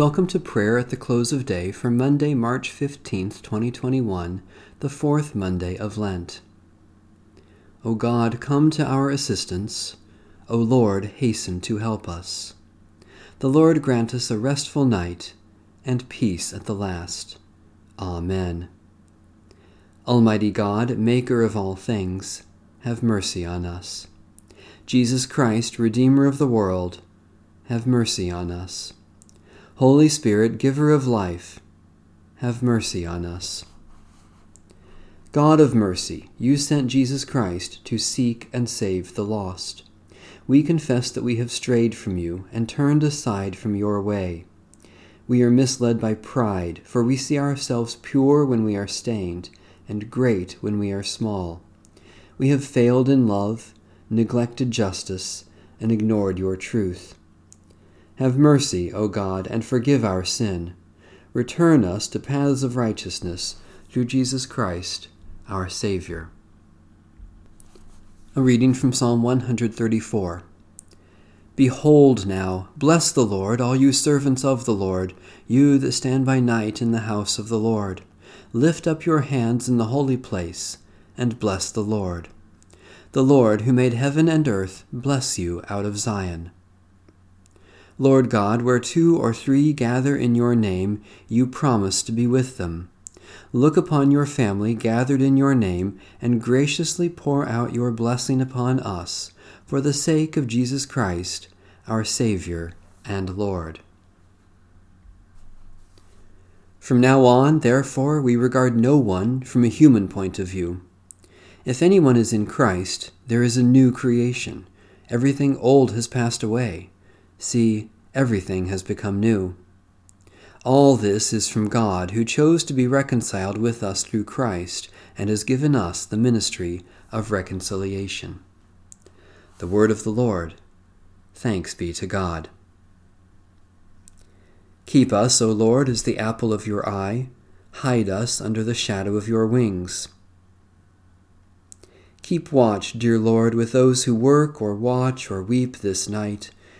Welcome to prayer at the close of day for Monday, March 15th, 2021, the fourth Monday of Lent. O God, come to our assistance. O Lord, hasten to help us. The Lord grant us a restful night and peace at the last. Amen. Almighty God, Maker of all things, have mercy on us. Jesus Christ, Redeemer of the world, have mercy on us. Holy Spirit, Giver of life, have mercy on us. God of mercy, you sent Jesus Christ to seek and save the lost. We confess that we have strayed from you and turned aside from your way. We are misled by pride, for we see ourselves pure when we are stained, and great when we are small. We have failed in love, neglected justice, and ignored your truth. Have mercy, O God, and forgive our sin. Return us to paths of righteousness through Jesus Christ, our Savior. A reading from Psalm 134. Behold now, bless the Lord, all you servants of the Lord, you that stand by night in the house of the Lord. Lift up your hands in the holy place, and bless the Lord. The Lord, who made heaven and earth, bless you out of Zion. Lord God, where two or three gather in your name, you promise to be with them. Look upon your family gathered in your name, and graciously pour out your blessing upon us, for the sake of Jesus Christ, our Savior and Lord. From now on, therefore, we regard no one from a human point of view. If anyone is in Christ, there is a new creation. Everything old has passed away. See, everything has become new. All this is from God, who chose to be reconciled with us through Christ, and has given us the ministry of reconciliation. The word of the Lord. Thanks be to God. Keep us, O Lord, as the apple of your eye. Hide us under the shadow of your wings. Keep watch, dear Lord, with those who work or watch or weep this night,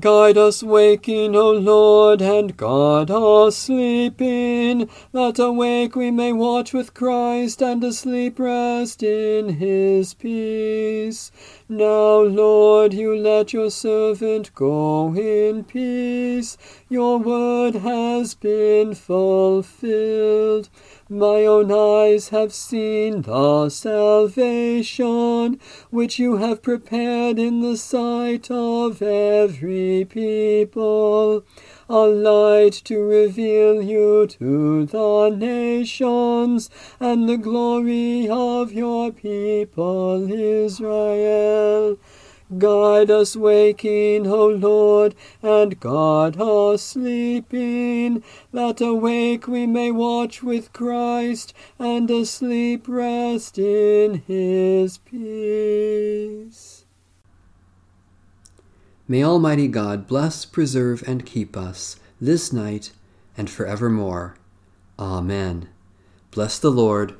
Guide us waking, O Lord, and guard us sleeping, that awake we may watch with Christ, and asleep rest in his peace. Now, Lord, you let your servant go in peace. Your word has been fulfilled. My own eyes have seen the salvation which you have prepared in the sight of every people, a light to reveal you to the nations, and the glory of your people Israel. Guide us waking, O Lord, and guard us sleeping, that awake we may watch with Christ, and asleep rest in his peace. May Almighty God bless, preserve, and keep us this night and forevermore. Amen. Bless the Lord.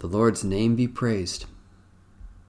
The Lord's name be praised.